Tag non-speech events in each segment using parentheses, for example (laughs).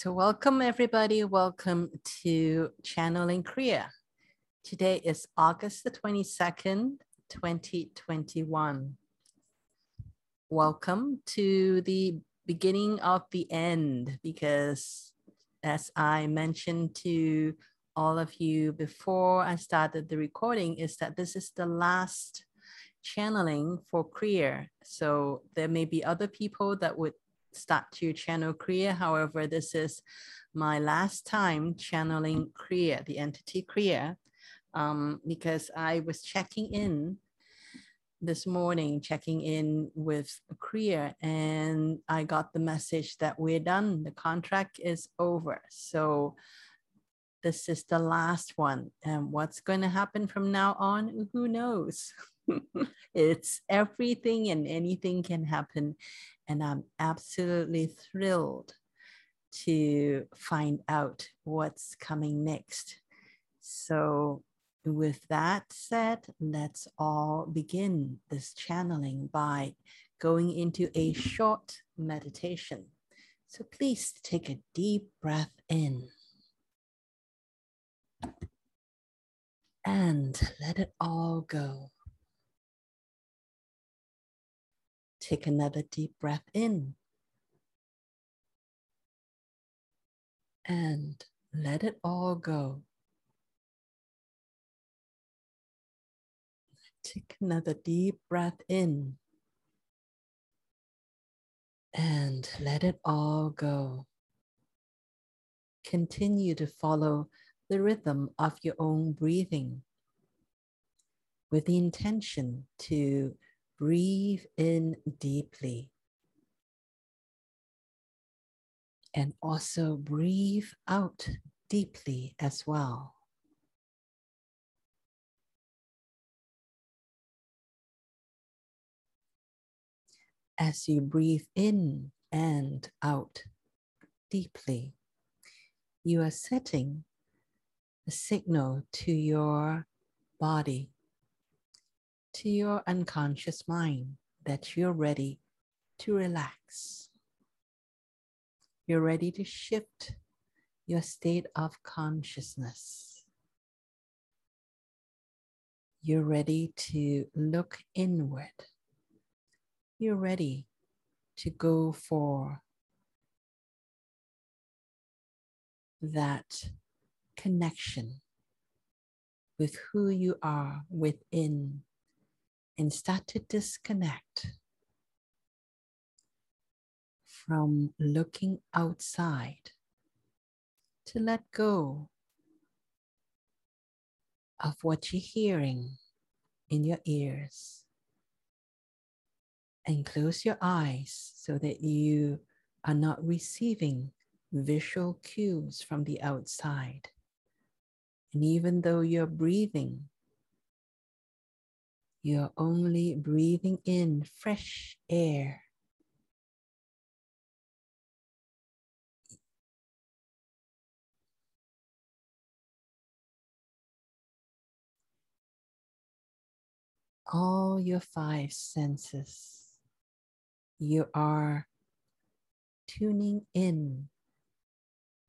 So, welcome everybody. Welcome to Channeling Kriya. Today is August the 22nd, 2021. Welcome to the beginning of the end because, as I mentioned to all of you before I started the recording, is that this is the last channeling for Kriya. So, there may be other people that would start to channel Kriya. However, this is my last time channeling Kriya, the entity Kriya, um, because I was checking in this morning, checking in with Kriya, and I got the message that we're done. The contract is over. So this is the last one. And what's going to happen from now on? Who knows? (laughs) it's everything and anything can happen. And I'm absolutely thrilled to find out what's coming next. So, with that said, let's all begin this channeling by going into a short meditation. So, please take a deep breath in. And let it all go. Take another deep breath in. And let it all go. Take another deep breath in. And let it all go. Continue to follow the rhythm of your own breathing with the intention to breathe in deeply. And also breathe out deeply as well. As you breathe in and out deeply, you are setting a signal to your body to your unconscious mind that you're ready to relax. You're ready to shift your state of consciousness. You're ready to look inward. You're ready to go for that connection with who you are within and start to disconnect from looking outside to let go of what you're hearing in your ears. And close your eyes so that you are not receiving visual cues from the outside. And even though you're breathing, you're only breathing in fresh air. All your five senses, you are tuning in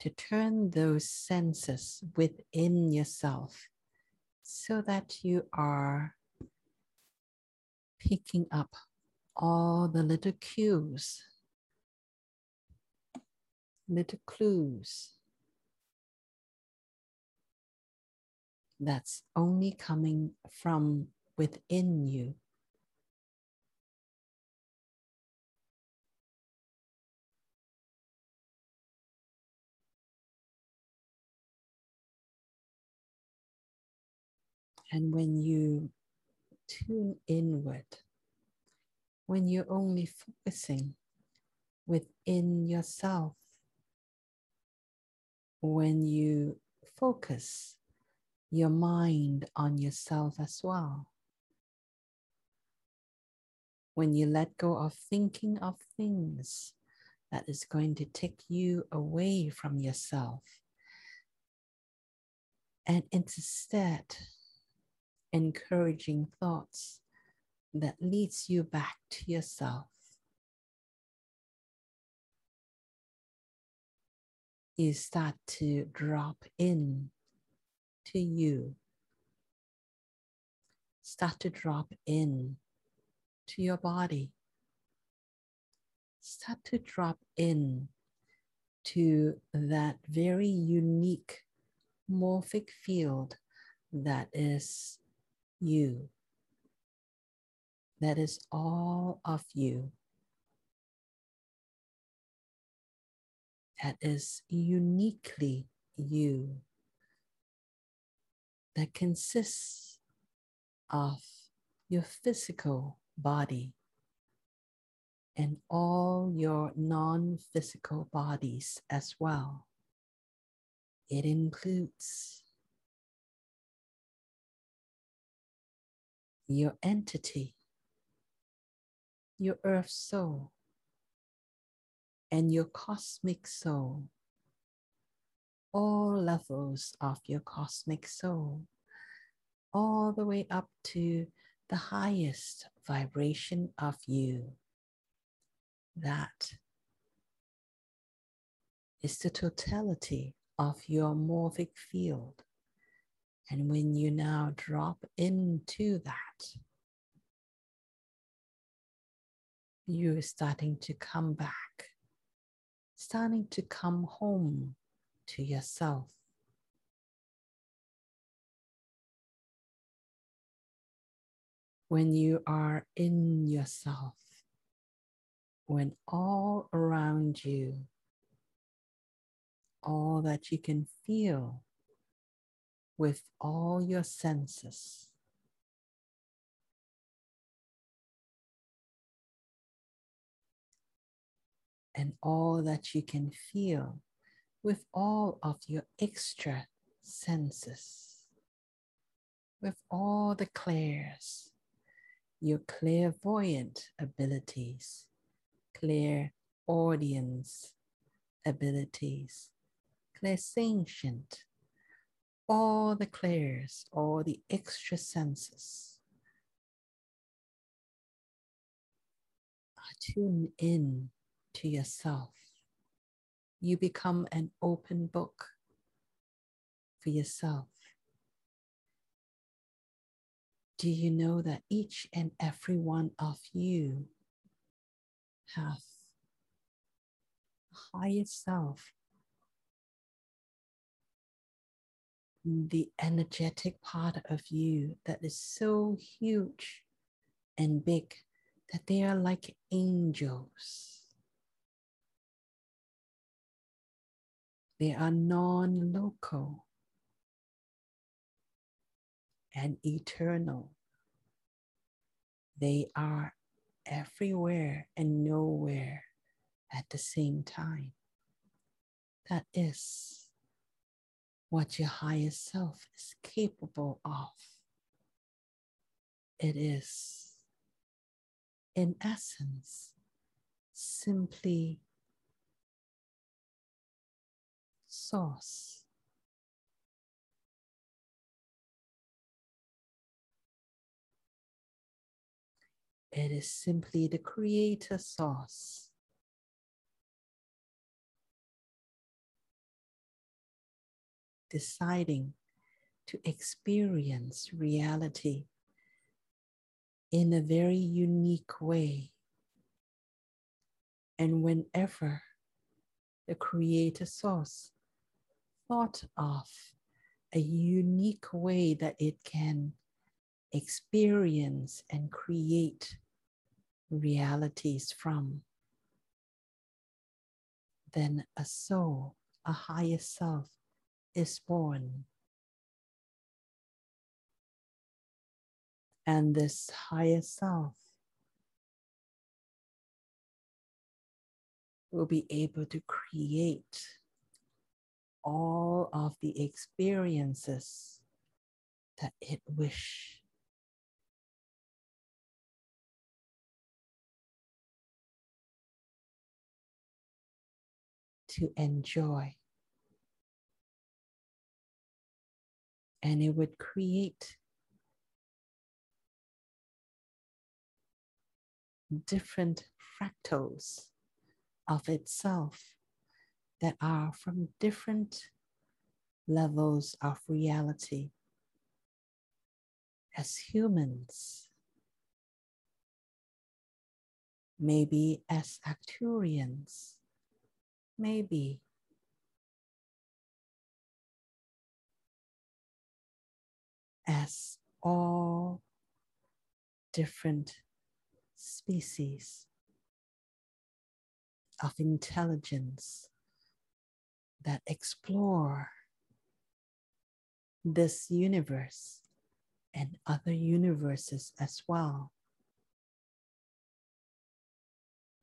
to turn those senses within yourself so that you are picking up all the little cues, little clues that's only coming from within you. And when you tune inward when you're only focusing within yourself. When you focus your mind on yourself as well. When you let go of thinking of things that is going to take you away from yourself. And instead, encouraging thoughts that leads you back to yourself. you start to drop in to you. Start to drop in to your body. Start to drop in to that very unique morphic field that is you. That is all of you. That is uniquely you. That consists of your physical body and all your non physical bodies as well. It includes your entity, your earth soul, and your cosmic soul, all levels of your cosmic soul, all the way up to the highest vibration of you. That is the totality of your morphic field. And when you now drop into that, you're starting to come back, starting to come home to yourself. When you are in yourself, when all around you all that you can feel with all your senses. And all that you can feel with all of your extra senses, with all the clairs, your clairvoyant abilities, clear audience abilities, clairsentient, all the clairs, all the extra senses tune in to yourself. You become an open book for yourself. Do you know that each and every one of you have a higher self the energetic part of you that is so huge and big that they are like angels. They are non local and eternal. They are everywhere and nowhere at the same time. That is what your higher self is capable of. It is, in essence, simply source. It is simply the creator source deciding to experience reality in a very unique way. And whenever the Creator Source thought of a unique way that it can experience and create realities from, then a soul, a higher self, is born. And this higher self will be able to create all of the experiences that it wish. to enjoy. And it would create different fractals of itself that are from different levels of reality. As humans, maybe as Arcturians, maybe as all different species of intelligence that explore this universe and other universes as well.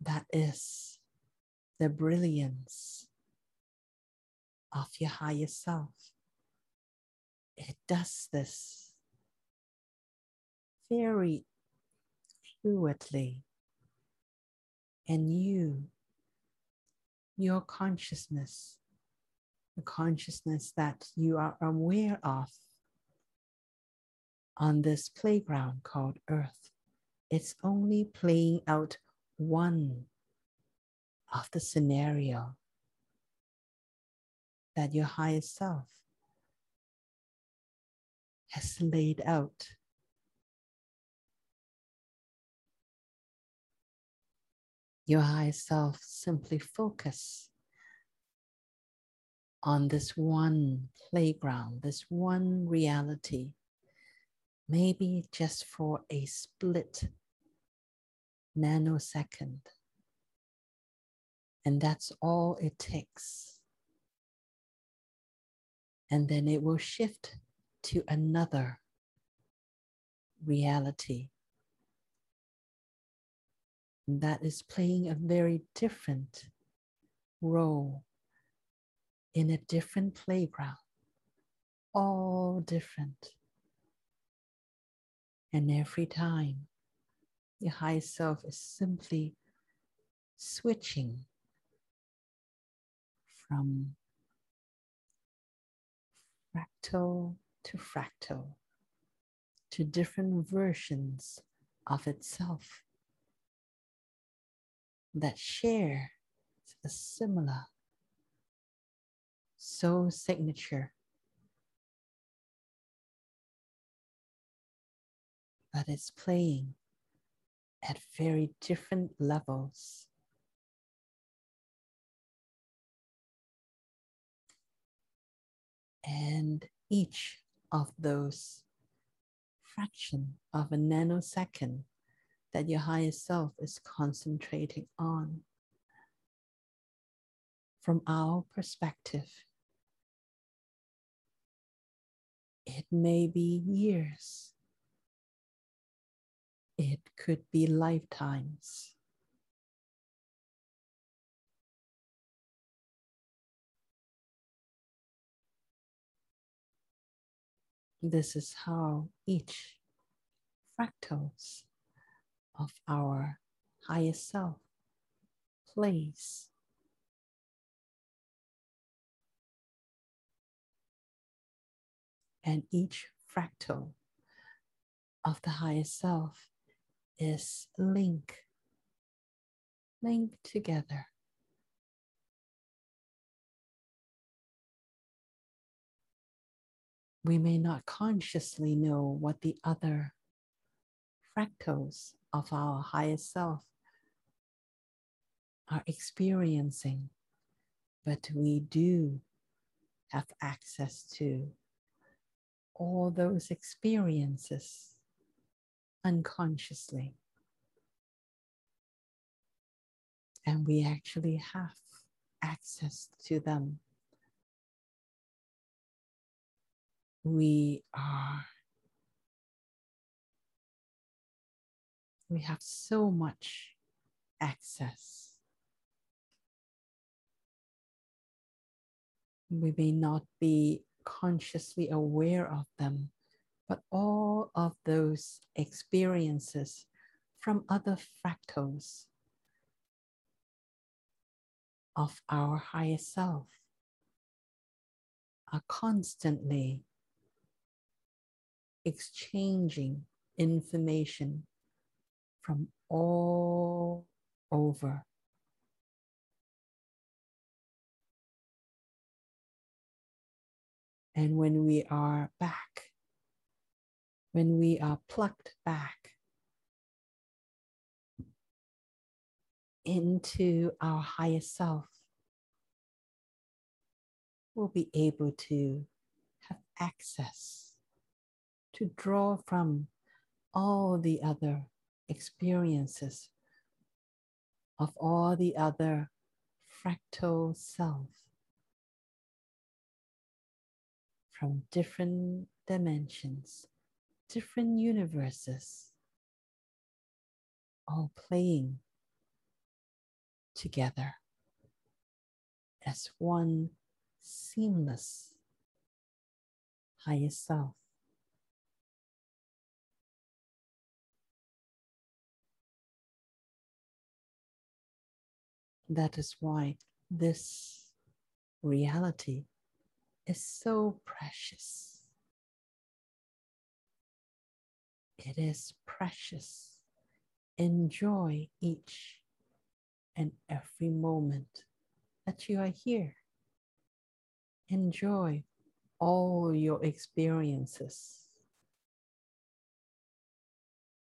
That is the brilliance of your higher self. It does this very fluidly, and you, your consciousness, the consciousness that you are aware of on this playground called Earth, it's only playing out one of the scenario that your higher self has laid out. Your higher self simply focus on this one playground, this one reality, maybe just for a split nanosecond. And that's all it takes. And then it will shift to another reality that is playing a very different role in a different playground, all different. And every time, your high self is simply switching from fractal to fractal to different versions of itself that share a similar soul signature. But it's playing at very different levels. And each of those fraction of a nanosecond that your higher self is concentrating on. From our perspective, it may be years, it could be lifetimes. This is how each fractals of our highest self plays. And each fractal of the highest self is linked, linked together. We may not consciously know what the other fractals of our highest self are experiencing, but we do have access to all those experiences unconsciously. And we actually have access to them. We are, we have so much access. We may not be consciously aware of them, but all of those experiences from other fractals of our higher self are constantly exchanging information from all over. And when we are back, when we are plucked back into our higher self, we'll be able to have access to draw from all the other experiences of all the other fractal self from different dimensions, different universes, all playing together as one seamless higher self. That is why this reality is so precious. It is precious. Enjoy each and every moment that you are here. Enjoy all your experiences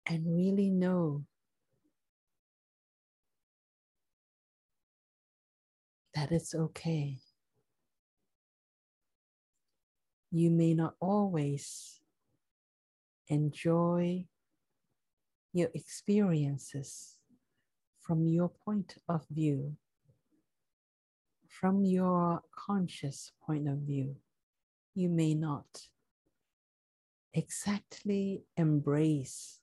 and really know that it's okay. You may not always enjoy your experiences from your point of view, from your conscious point of view. You may not exactly embrace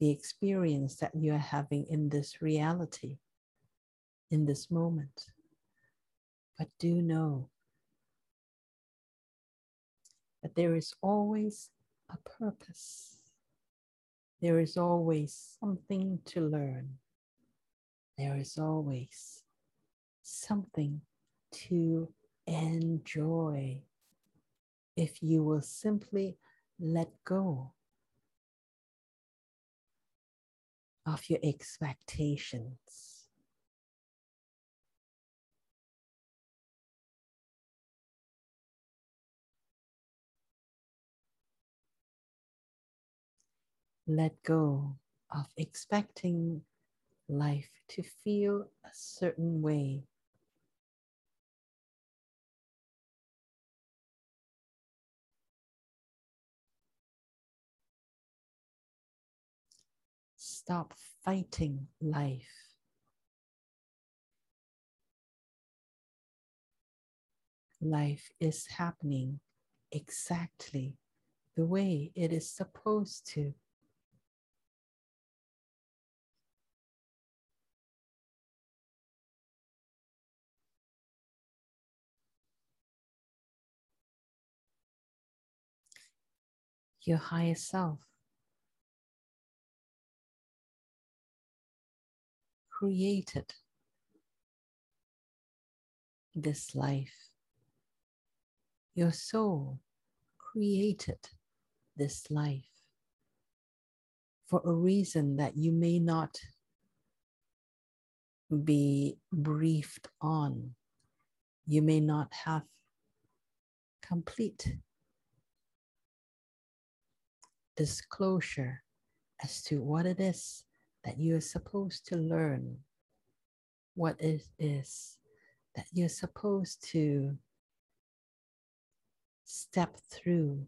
the experience that you are having in this reality, in this moment. But do know that there is always a purpose. There is always something to learn. There is always something to enjoy if you will simply let go of your expectations. Let go of expecting life to feel a certain way. Stop fighting life. Life is happening exactly the way it is supposed to. Your higher self. Created this life. Your soul created this life for a reason that you may not be briefed on. You may not have complete disclosure as to what it is that you're supposed to learn, what it is that you're supposed to step through.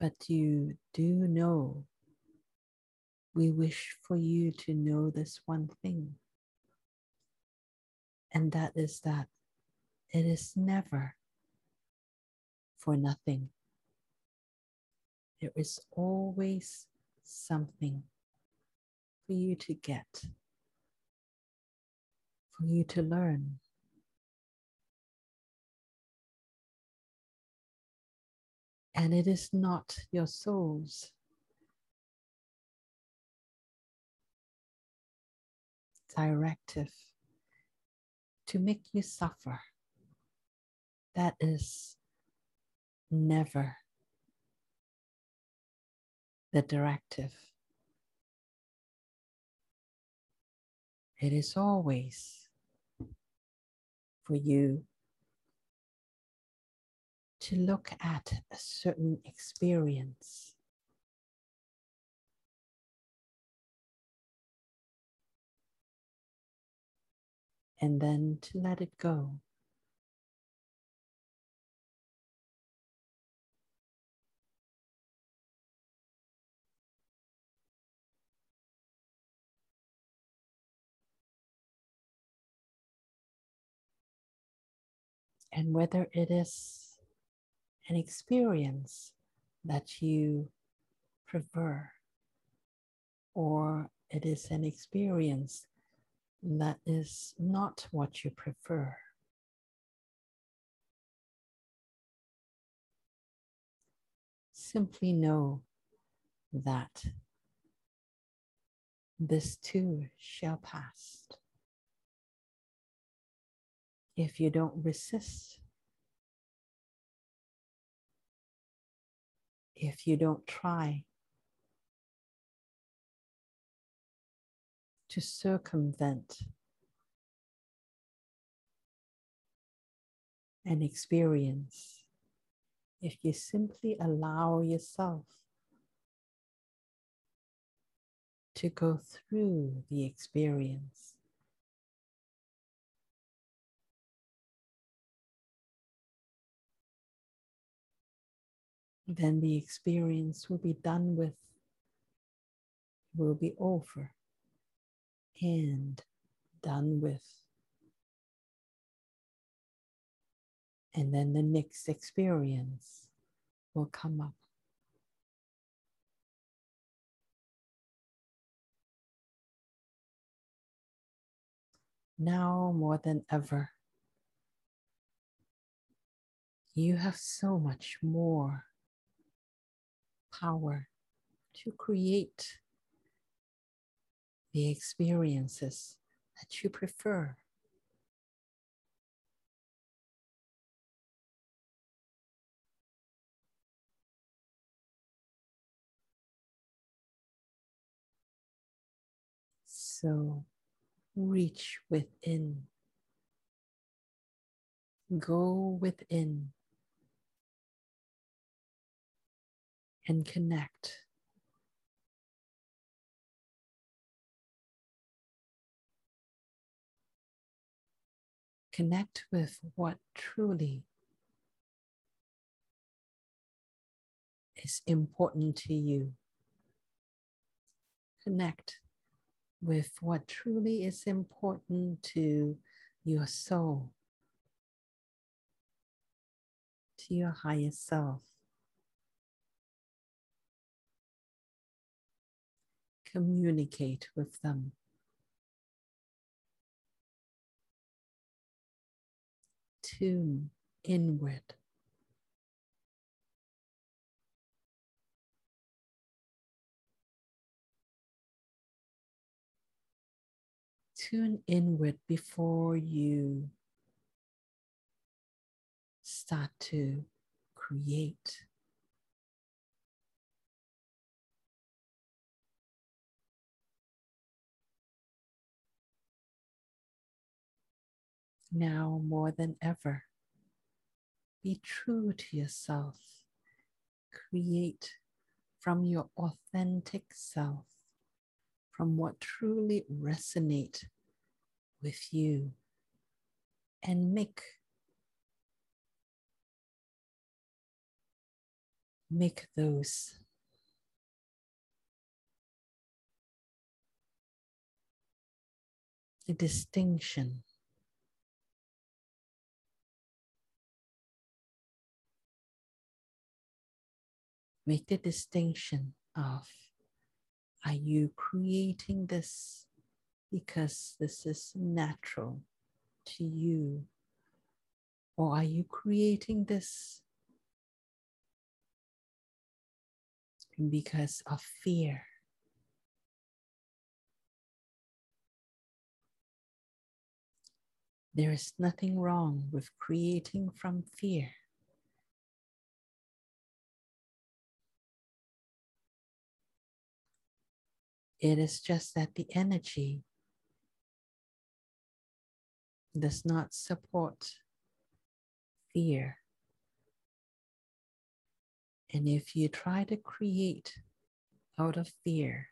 But you do know, we wish for you to know this one thing and that is that it is never for nothing. There is always something for you to get, for you to learn. And it is not your soul's directive to make you suffer. That is never the directive. It is always for you to look at a certain experience And then to let it go. and whether it is an experience that you prefer or it is an experience that is not what you prefer. Simply know that this too shall pass if you don't resist, if you don't try to circumvent an experience, if you simply allow yourself to go through the experience. then the experience will be done with, will be over and done with. And then the next experience will come up. Now more than ever, you have so much more power to create the experiences that you prefer. So reach within, go within and connect. Connect with what truly is important to you. Connect with what truly is important to your soul, to your higher self. communicate with them. Tune inward. Tune inward before you start to create. Now more than ever. Be true to yourself. Create from your authentic self, from what truly resonate with you and make make those the distinction make the distinction of are you creating this because this is natural to you? Or are you creating this because of fear? There is nothing wrong with creating from fear. It is just that the energy does not support fear. And if you try to create out of fear,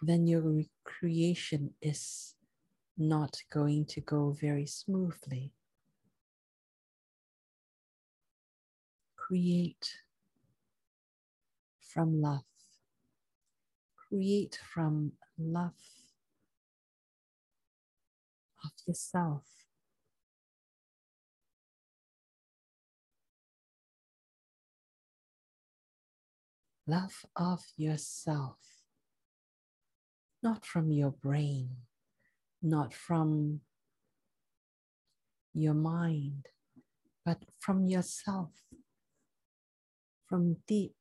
then your creation is not going to go very smoothly. Create from love. Create from love of yourself. Love of yourself, not from your brain, not from your mind, but from yourself, from deep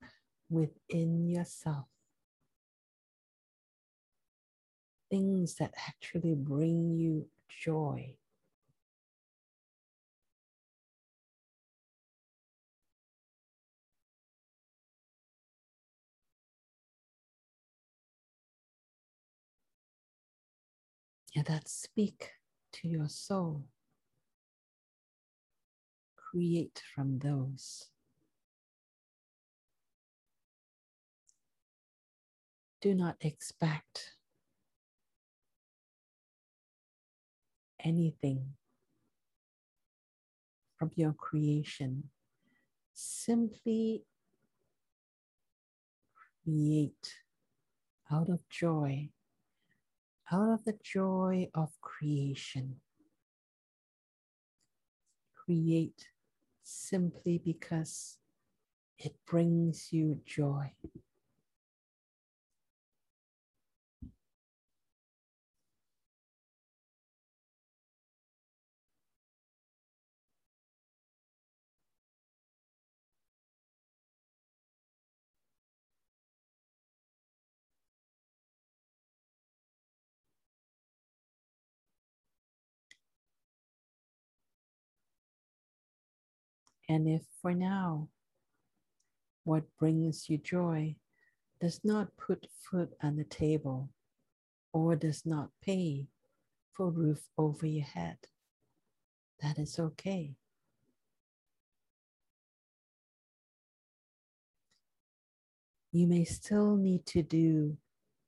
within yourself. Things that actually bring you joy. And that speak to your soul. Create from those. Do not expect anything from your creation. Simply create out of joy, out of the joy of creation. Create simply because it brings you joy. And if for now, what brings you joy does not put food on the table or does not pay for roof over your head, that is okay. You may still need to do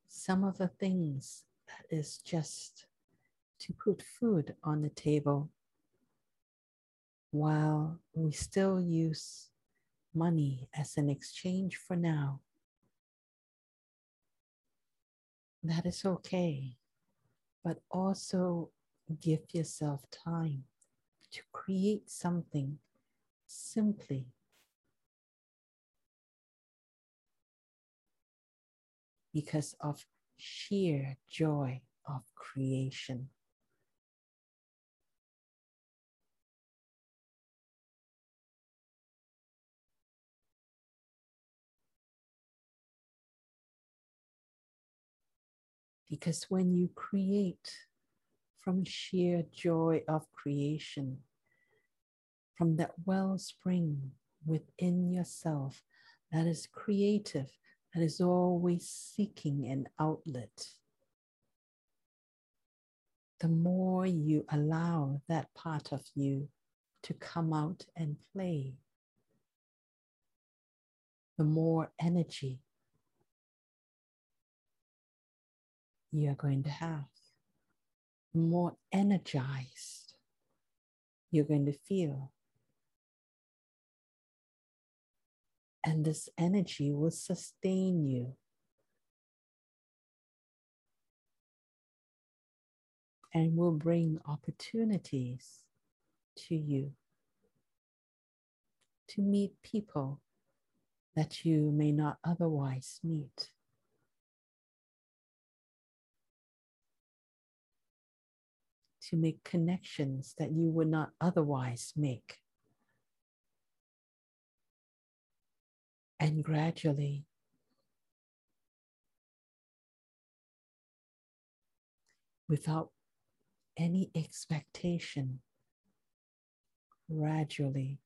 some of the things that is just to put food on the table while we still use money as an exchange for now. That is okay, but also give yourself time to create something simply. Because of sheer joy of creation. Because when you create from sheer joy of creation, from that wellspring within yourself that is creative, that is always seeking an outlet, the more you allow that part of you to come out and play, the more energy you are going to have, more energized you're going to feel. And this energy will sustain you. And will bring opportunities to you to meet people that you may not otherwise meet. To make connections that you would not otherwise make. And gradually, without any expectation, gradually,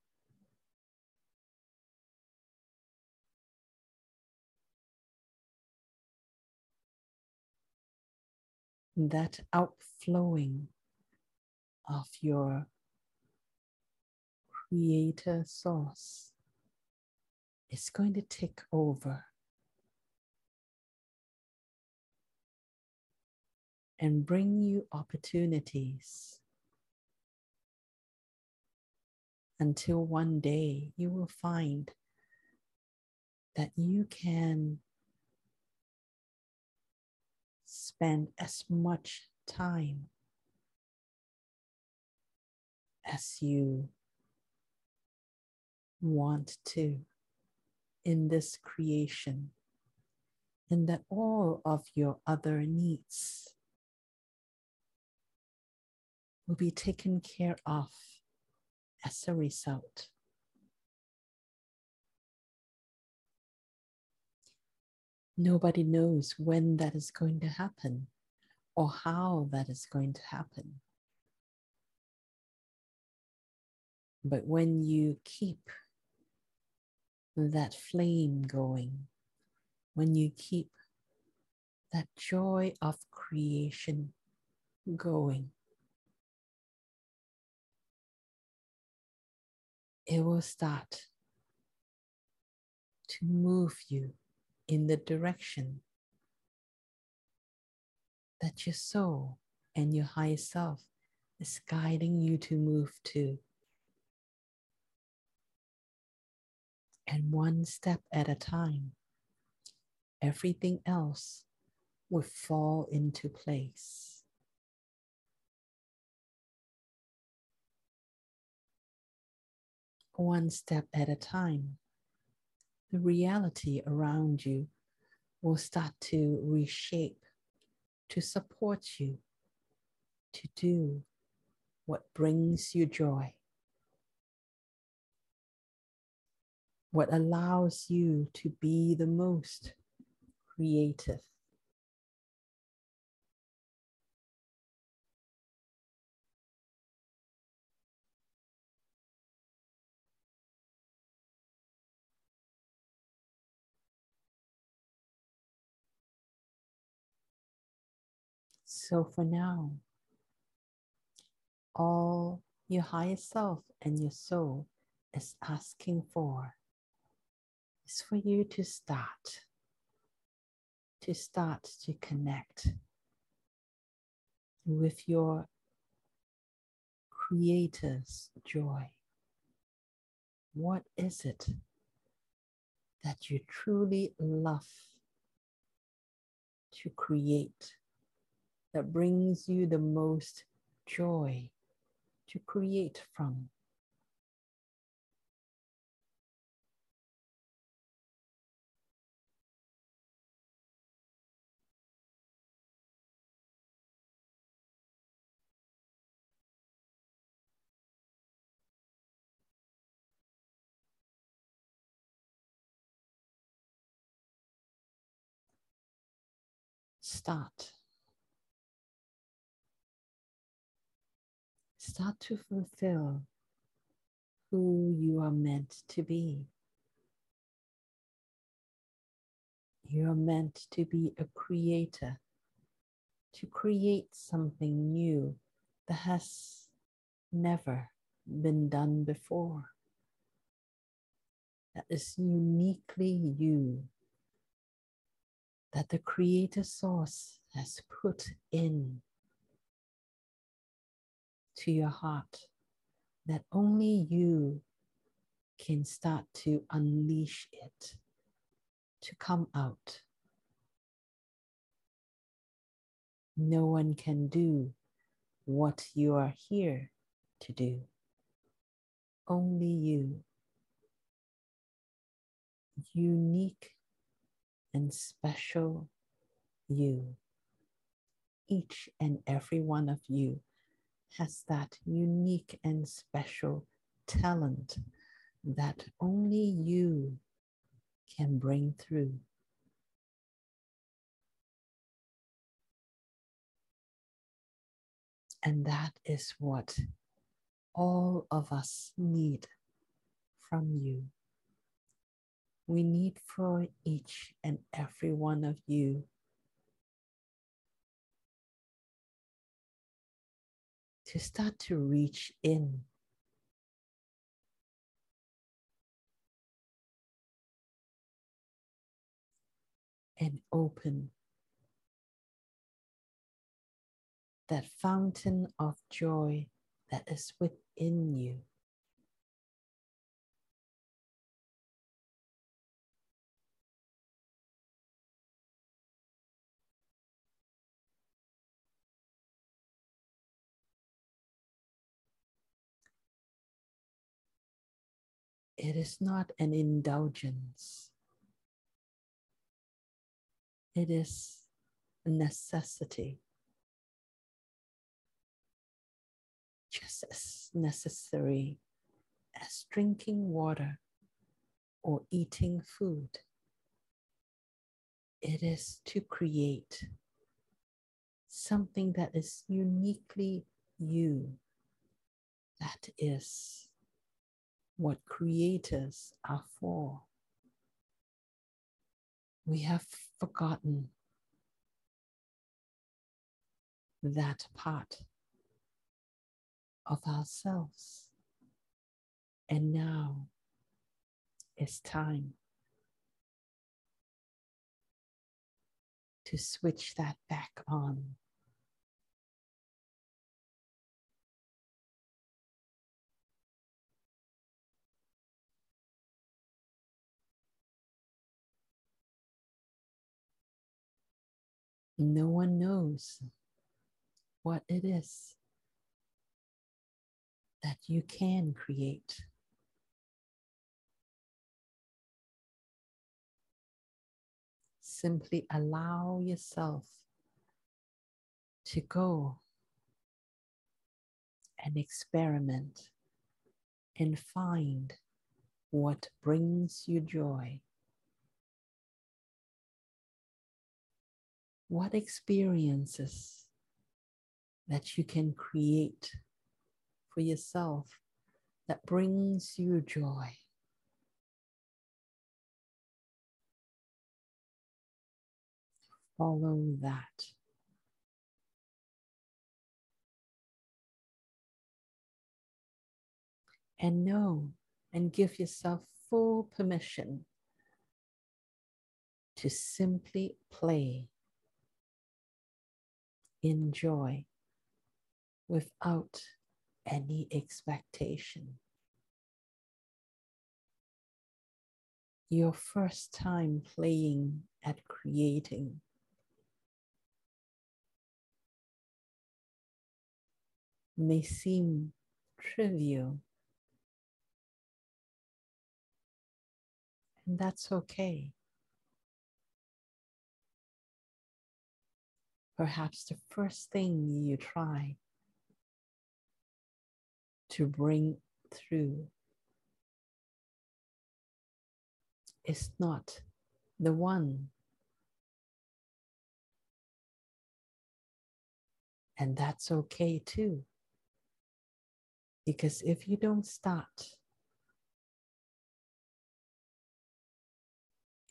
that outflowing of your creator source is going to take over and bring you opportunities until one day you will find that you can spend as much time as you want to in this creation, and that all of your other needs will be taken care of as a result. Nobody knows when that is going to happen or how that is going to happen. But when you keep that flame going, when you keep that joy of creation going, it will start to move you in the direction that your soul and your higher self is guiding you to move to. And one step at a time, everything else will fall into place. One step at a time, the reality around you will start to reshape to support you to do what brings you joy, what allows you to be the most creative. So for now, all your higher self and your soul is asking for is for you to start, to start to connect with your Creator's joy. What is it that you truly love to create? that brings you the most joy to create from. Start start to fulfill who you are meant to be. You are meant to be a creator, to create something new that has never been done before. That is uniquely you, that the Creator Source has put in to your heart that only you can start to unleash it to come out. No one can do what you are here to do. Only you. Unique and special you. Each and every one of you has that unique and special talent that only you can bring through. And that is what all of us need from you. We need for each and every one of you to start to reach in. And open that fountain of joy that is within you. It is not an indulgence. It is a necessity. Just as necessary as drinking water or eating food. It is to create something that is uniquely you. That is what creators are for. We have forgotten that part of ourselves. And now it's time to switch that back on. No one knows what it is that you can create. Simply allow yourself to go and experiment and find what brings you joy. What experiences that you can create for yourself that brings you joy. Follow that. And know and give yourself full permission to simply play enjoy without any expectation. Your first time playing at creating. May seem trivial, and that's okay. Perhaps the first thing you try to bring through is not the one. And that's okay too. Because if you don't start,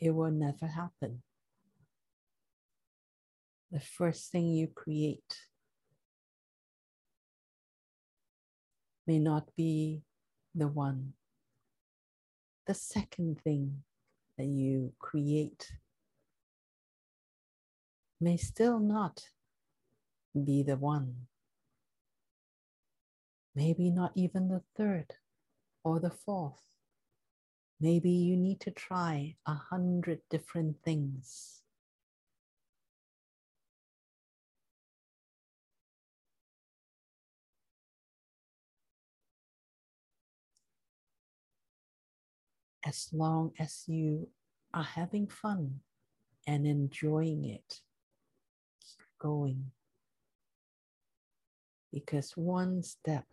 it will never happen the first thing you create may not be the one. The second thing that you create may still not be the one. Maybe not even the third or the fourth. Maybe you need to try a hundred different things as long as you are having fun and enjoying it. Keep going. Because one step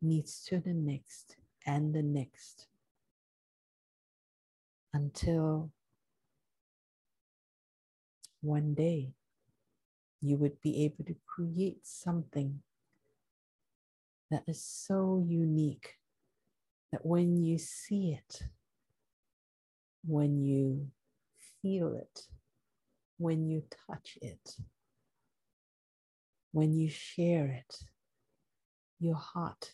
leads to the next and the next until one day you would be able to create something that is so unique that when you see it, when you feel it, when you touch it, when you share it, your heart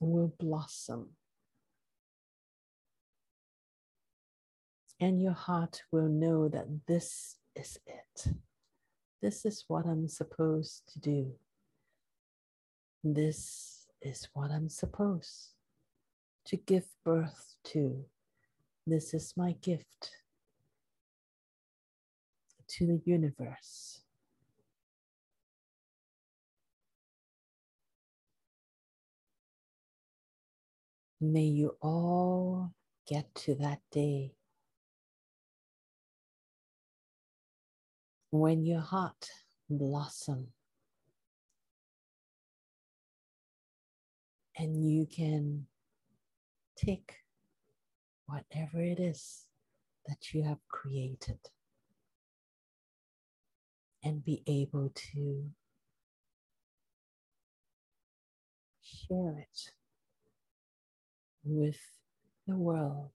will blossom. And your heart will know that this is it. This is what I'm supposed to do. This is what I'm supposed to give birth to. This is my gift to the universe. May you all get to that day when your heart blossom and you can take whatever it is that you have created and be able to share it with the world,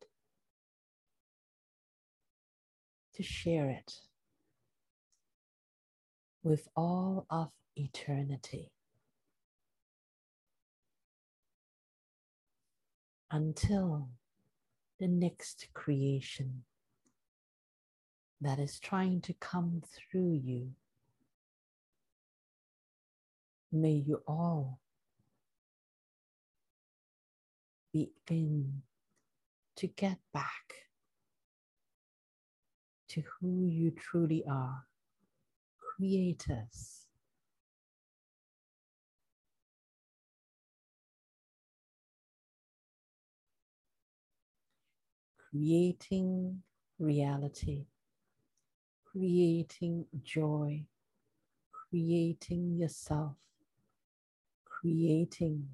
to share it with all of eternity. Until the next creation that is trying to come through you. May you all begin to get back to who you truly are, creators. Creating reality, creating joy, creating yourself, creating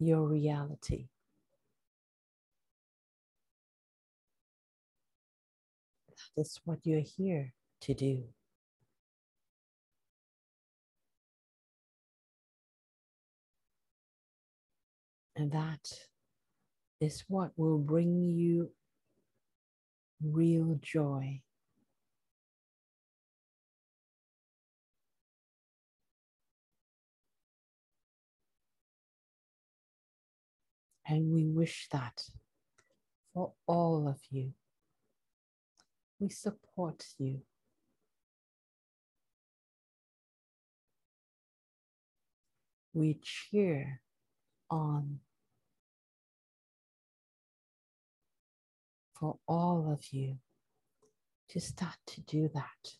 your reality. That is what you're here to do. And that is what will bring you real joy. And we wish that for all of you. We support you. We cheer on for all of you to start to do that.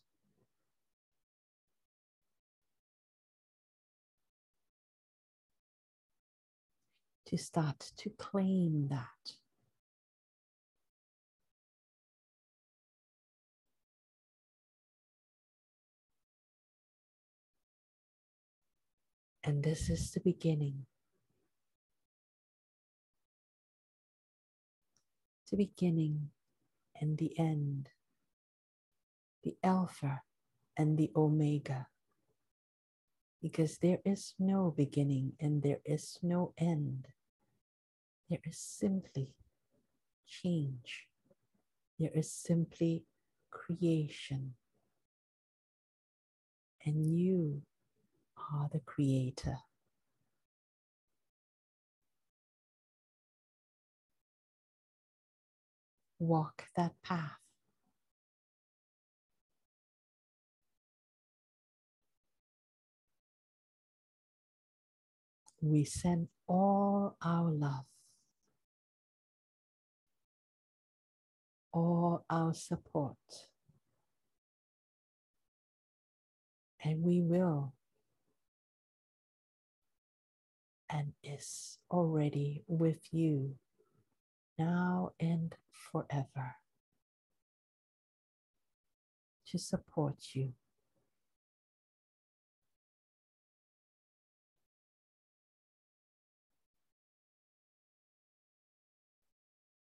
To start to claim that. And this is the beginning. The beginning and the end, the Alpha and the Omega. Because there is no beginning and there is no end. There is simply change. There is simply creation. And you are the creator. Walk that path. We send all our love, all our support, and we will and is already with you now and forever to support you.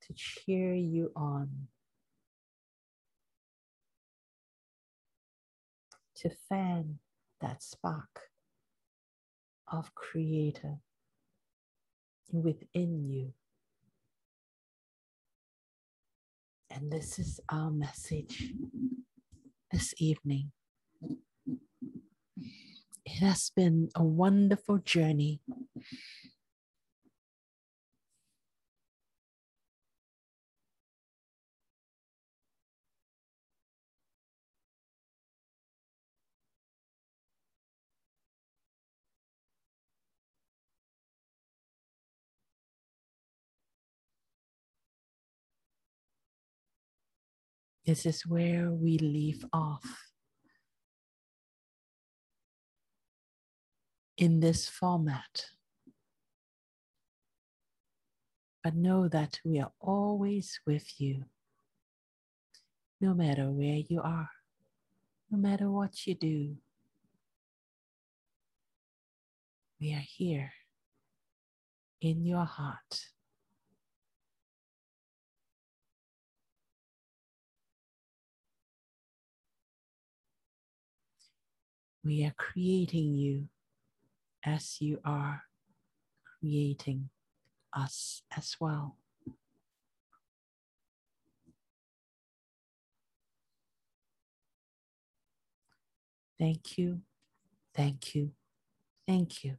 To cheer you on, to fan that spark of Creator within you. And this is our message this evening. It has been a wonderful journey. This is where we leave off. In this format. But know that we are always with you, no matter where you are, no matter what you do. We are here in your heart. We are creating you as you are creating us as well. Thank you, thank you, thank you.